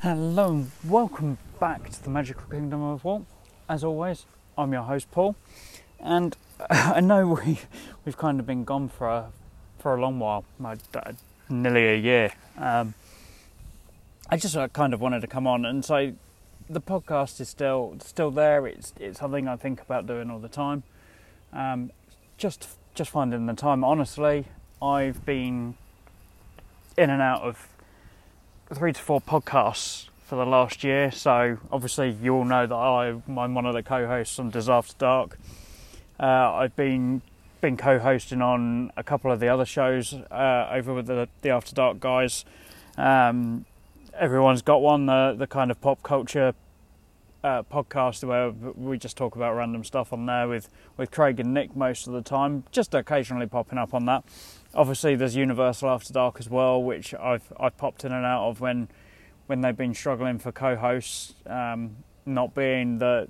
Hello and welcome back to the Magical Kingdom of Walt. As always, I'm your host Paul, and I know we we've kind of been gone for a for a long while, like, uh, nearly a year. Um, I just uh, kind of wanted to come on and say the podcast is still still there. It's it's something I think about doing all the time. Um, just just finding the time. Honestly, I've been in and out of three to four podcasts for the last year. So obviously, you all know that I, I'm one of the co-hosts on Diz After Dark. Uh, I've been been co-hosting on a couple of the other shows uh, over with the, the After Dark guys. Um, everyone's got one, the the kind of pop culture uh, podcast where we just talk about random stuff on there with with Craig and Nick most of the time, just occasionally popping up on that. Obviously, there's Universal After Dark as well, which I've I've popped in and out of when when they've been struggling for co-hosts, um, not being the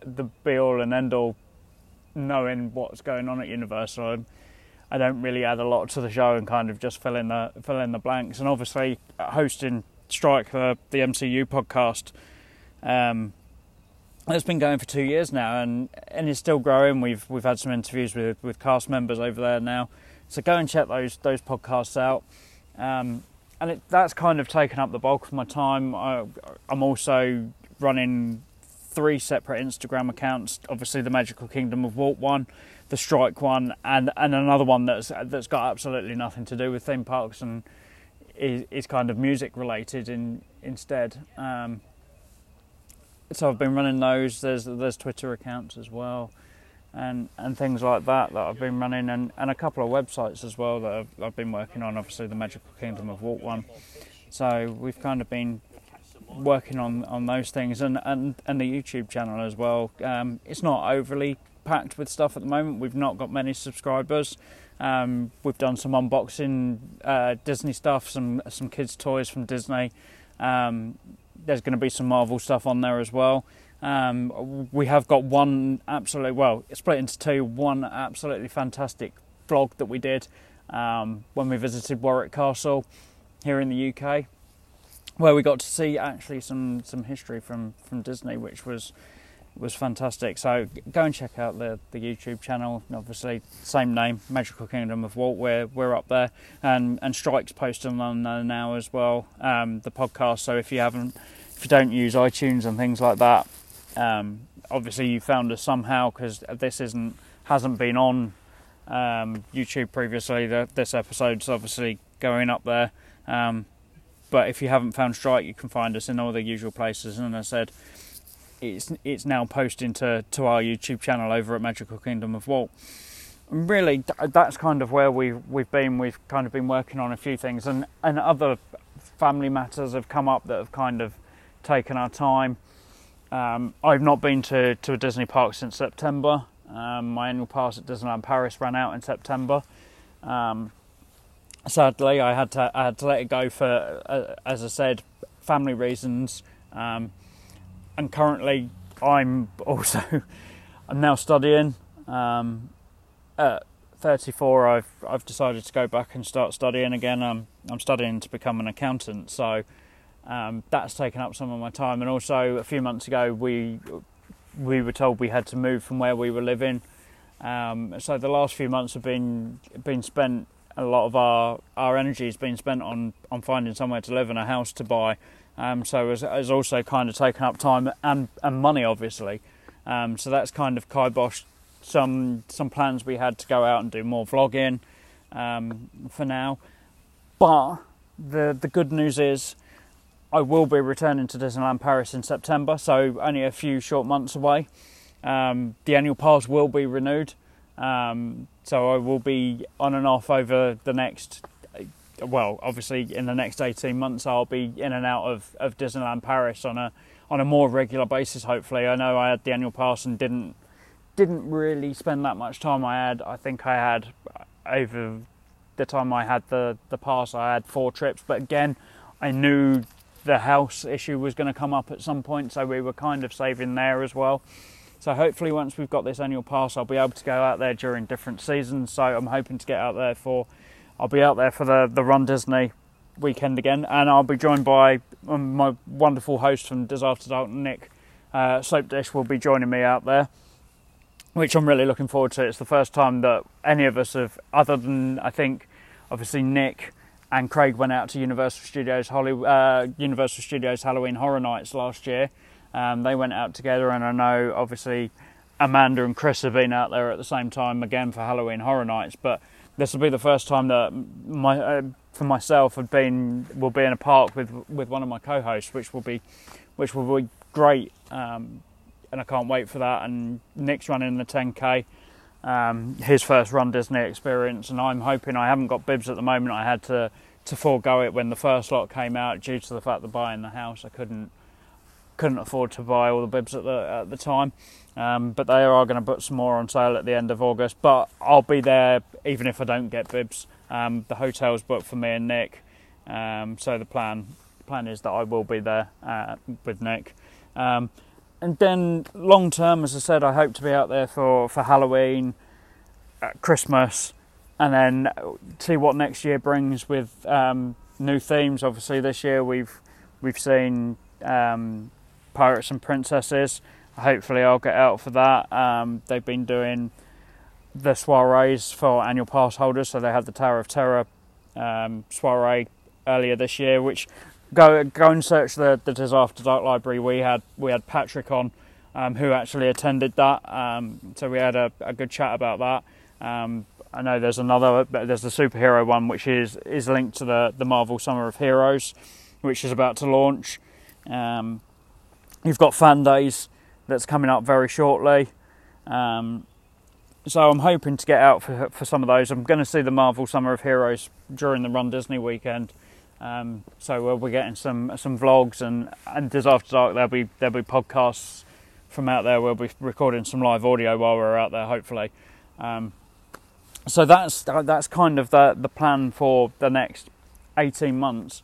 the be all and end all, knowing what's going on at Universal. I don't really add a lot to the show and kind of just fill in the fill in the blanks. And obviously, hosting Strike the the MCU podcast. Um, it's been going for two years now, and and it's still growing. We've we've had some interviews with with cast members over there now, so go and check those those podcasts out. Um, and it, that's kind of taken up the bulk of my time. I, I'm also running three separate Instagram accounts. Obviously, the Magical Kingdom of Walt one, the Strike one, and and another one that's that's got absolutely nothing to do with theme parks and is, is kind of music related in instead. Um, so I've been running those. There's there's Twitter accounts as well, and and things like that that I've been running, and, and a couple of websites as well that I've, I've been working on. Obviously, the Magical Kingdom of Walt one. So we've kind of been working on, on those things, and, and and the YouTube channel as well. Um, it's not overly packed with stuff at the moment. We've not got many subscribers. Um, we've done some unboxing uh, Disney stuff, some some kids' toys from Disney. Um, there's going to be some Marvel stuff on there as well. Um, we have got one absolutely well split into two. One absolutely fantastic vlog that we did um, when we visited Warwick Castle here in the UK, where we got to see actually some some history from from Disney, which was was fantastic. So go and check out the, the YouTube channel. Obviously, same name, Magical Kingdom of Walt. We're we're up there, and and Strikes posting on there now as well. Um, the podcast. So if you haven't, if you don't use iTunes and things like that, um, obviously you found us somehow because this isn't hasn't been on um, YouTube previously. The, this episode's obviously going up there. Um, but if you haven't found Strike, you can find us in all the usual places. And I said it's it's now posting to, to our YouTube channel over at Magical Kingdom of Walt. And really, that's kind of where we've we've been. We've kind of been working on a few things, and and other family matters have come up that have kind of taken our time. Um, I've not been to, to a Disney park since September. Um, my annual pass at Disneyland Paris ran out in September. Um, sadly, I had to I had to let it go for, uh, as I said, family reasons. Um, and currently, I'm also I'm now studying. Um, at 34, I've I've decided to go back and start studying again. I'm I'm studying to become an accountant, so um, that's taken up some of my time. And also, a few months ago, we we were told we had to move from where we were living. Um, so the last few months have been been spent. A lot of our, our energy has been spent on, on finding somewhere to live and a house to buy. Um, so it's, has also kind of taken up time and and money, obviously. Um, so that's kind of kiboshed some some plans we had to go out and do more vlogging um, for now. But the the good news is I will be returning to Disneyland Paris in September, so only a few short months away. Um, the annual pass will be renewed, um, so I will be on and off over the next. Well, obviously, in the next eighteen months, I'll be in and out of, of Disneyland Paris on a on a more regular basis. Hopefully, I know I had the annual pass and didn't didn't really spend that much time. I had, I think, I had over the time I had the the pass, I had four trips. But again, I knew the house issue was going to come up at some point, so we were kind of saving there as well. So hopefully, once we've got this annual pass, I'll be able to go out there during different seasons. So I'm hoping to get out there for, I'll be out there for the the Run Disney weekend again, and I'll be joined by um, my wonderful host from Diz After Dark, Nick uh, Soap Dish, will be joining me out there, which I'm really looking forward to. It's the first time that any of us have, other than I think, obviously Nick and Craig went out to Universal Studios uh, Universal Studios Halloween Horror Nights last year. Um, they went out together, and I know obviously Amanda and Chris have been out there at the same time again for Halloween Horror Nights, but this will be the first time that my uh, for myself have been will be in a park with with one of my co-hosts, which will be which will be great, um, and I can't wait for that. And Nick's running the 10k, um, his first run Disney experience, and I'm hoping I haven't got bibs at the moment. I had to to forego it when the first lot came out due to the fact that buying the house I couldn't couldn't afford to buy all the bibs at the at the time. Um, but they are going to put some more on sale at the end of August. But I'll be there even if I don't get bibs. Um, the hotel's booked for me and Nick, um, so the plan plan is that I will be there uh, with Nick. Um, and then long term, as I said, I hope to be out there for for Halloween, uh, Christmas, and then see what next year brings with um, new themes. Obviously, this year we've we've seen um, pirates and princesses. Hopefully, I'll get out for that. Um, they've been doing the soirees for annual pass holders, so they had the Tower of Terror um, soiree earlier this year. Which go go and search the the Diz After Dark library. We had we had Patrick on, um, who actually attended that. Um, so we had a, a, good chat about that. Um, I know there's another, there's the superhero one, which is is linked to the the Marvel Summer of Heroes, which is about to launch. Um, you've got Fan Days that's coming up very shortly. Um, so I'm hoping to get out for for some of those. I'm going to see the Marvel Summer of Heroes during the Run Disney weekend. Um, so we'll be getting some some vlogs and and Diz After Dark. There'll be there'll be podcasts from out there. We'll be recording some live audio while we're out there, hopefully. Um, so that's that's kind of the the plan for the next 18 months.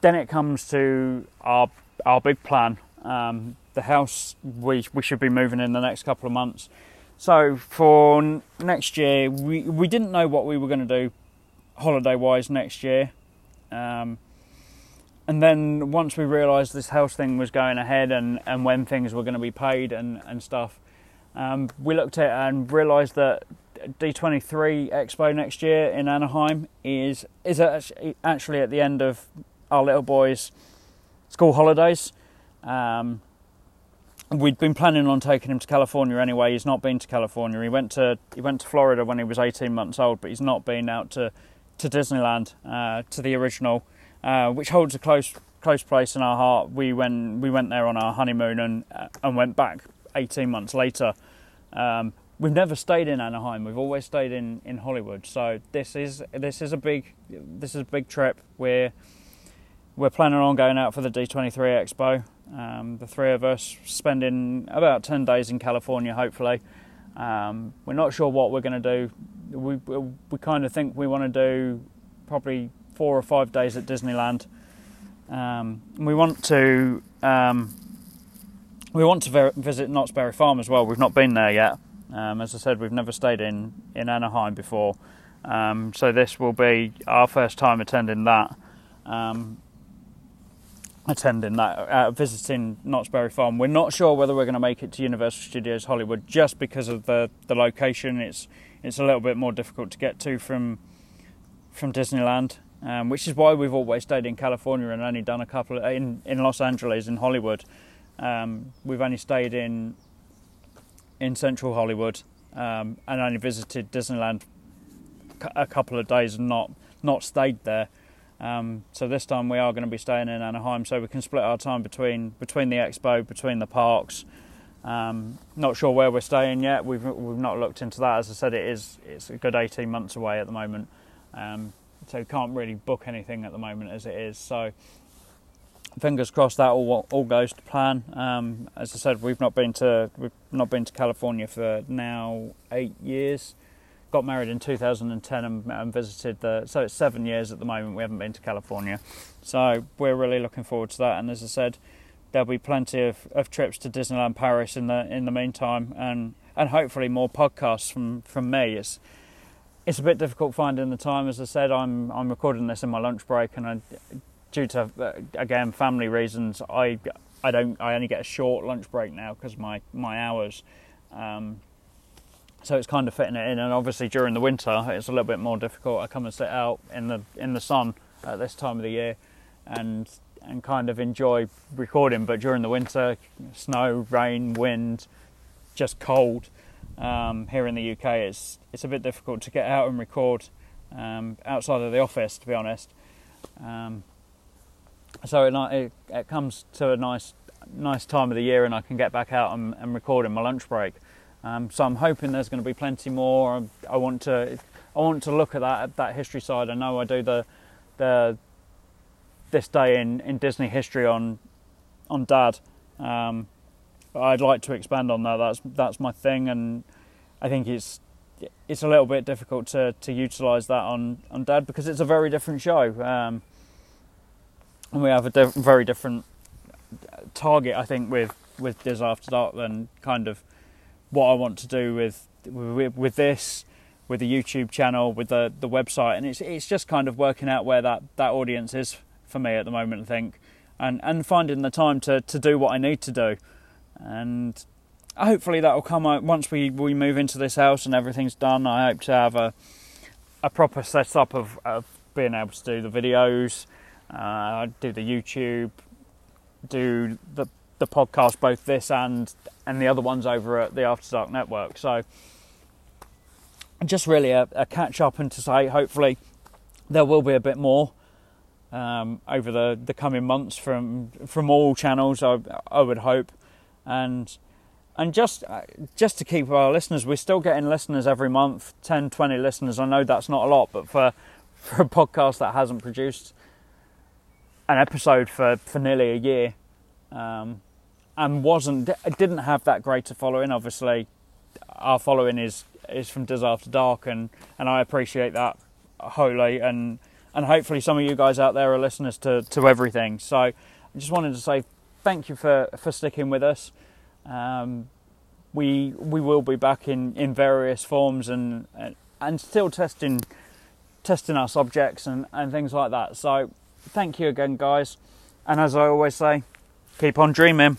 Then it comes to our our big plan. Um, the house we we should be moving in the next couple of months. So for next year, we we didn't know what we were going to do holiday wise next year. Um, and then once we realised this house thing was going ahead and, and when things were going to be paid and, and stuff, um, we looked at it and realised that D23 Expo next year in Anaheim is is actually at the end of our little boy's school holidays. Um, we'd been planning on taking him to California anyway. He's not been to California. He went to he went to Florida when he was 18 months old, but he's not been out to to Disneyland uh, to the original, uh, which holds a close close place in our heart. We went we went there on our honeymoon and uh, and went back 18 months later. Um, we've never stayed in Anaheim. We've always stayed in, in Hollywood. So this is this is a big this is a big trip. We're we're planning on going out for the D23 Expo. Um, the three of us spending about 10 days in California, hopefully. Um, we're not sure what we're going to do. We, we kind of think we want to do probably four or five days at Disneyland. Um, we want to um, we want to ver- visit Knott's Berry Farm as well. We've not been there yet. Um, as I said, we've never stayed in, in Anaheim before. Um, so this will be our first time attending that attending that, uh, visiting Knott's Berry Farm. We're not sure whether we're going to make it to Universal Studios Hollywood just because of the, the location. It's it's a little bit more difficult to get to from from Disneyland, um, which is why we've always stayed in California and only done a couple of, in in Los Angeles in Hollywood. Um, we've only stayed in in Central Hollywood um, and only visited Disneyland a couple of days and not not stayed there. Um, so this time we are going to be staying in Anaheim, so we can split our time between between the expo, between the parks. Um, not sure where we're staying yet. We've we've not looked into that. As I said, it is it's a good 18 months away at the moment, um, so can't really book anything at the moment as it is. So fingers crossed that all all goes to plan. Um, as I said, we've not been to we've not been to California for now eight years got married in 2010 and, and, visited the. So it's seven years at the moment. We haven't been to California, so we're really looking forward to that. And as I said, there'll be plenty of, of trips to Disneyland Paris in the in the meantime, and and hopefully more podcasts from from me. It's it's a bit difficult finding the time. As I said, I'm I'm recording this in my lunch break, and I, due to uh, again family reasons, I I don't I only get a short lunch break now because my my hours. Um, so it's kind of fitting it in, and obviously during the winter it's a little bit more difficult. I come and sit out in the in the sun at this time of the year, and and kind of enjoy recording. But during the winter, snow, rain, wind, just cold. Um, here in the UK, it's it's a bit difficult to get out and record um, outside of the office, to be honest. Um, so it, it, it comes to a nice nice time of the year, and I can get back out and, and record in my lunch break. Um, so I'm hoping there's going to be plenty more. I want to I want to look at that that history side. I know I do the the this day in, in Disney history on on Dad. Um, I'd like to expand on that. That's that's my thing, and I think it's it's a little bit difficult to to utilise that on on Dad because it's a very different show, um, and we have a diff- very different target. I think with with Diz After Dark than kind of what I want to do with with, with this with the YouTube channel, with the the website, and it's it's just kind of working out where that that audience is for me at the moment. I think, and and finding the time to to do what I need to do, and hopefully that will come out once we we move into this house and everything's done. I hope to have a a proper setup of, of being able to do the videos, uh, do the YouTube, do the the podcast, both this and and the other ones over at the After Dark Network. So just really a, a catch up and to say hopefully there will be a bit more um, over the, the coming months from from all channels. I, I would hope, and and just uh, just to keep our listeners, we're still getting listeners every month, 10, 20 listeners. I know that's not a lot, but for for a podcast that hasn't produced an episode for, for nearly a year, um, and wasn't didn't have that greater following. Obviously, our following is is from Diz After Dark, and and I appreciate that wholly and and hopefully some of you guys out there are listeners to, to everything. So I just wanted to say thank you for, for sticking with us. Um, we we will be back in, in various forms and and still testing testing our subjects and, and things like that. So thank you again, guys. And as I always say, keep on dreaming.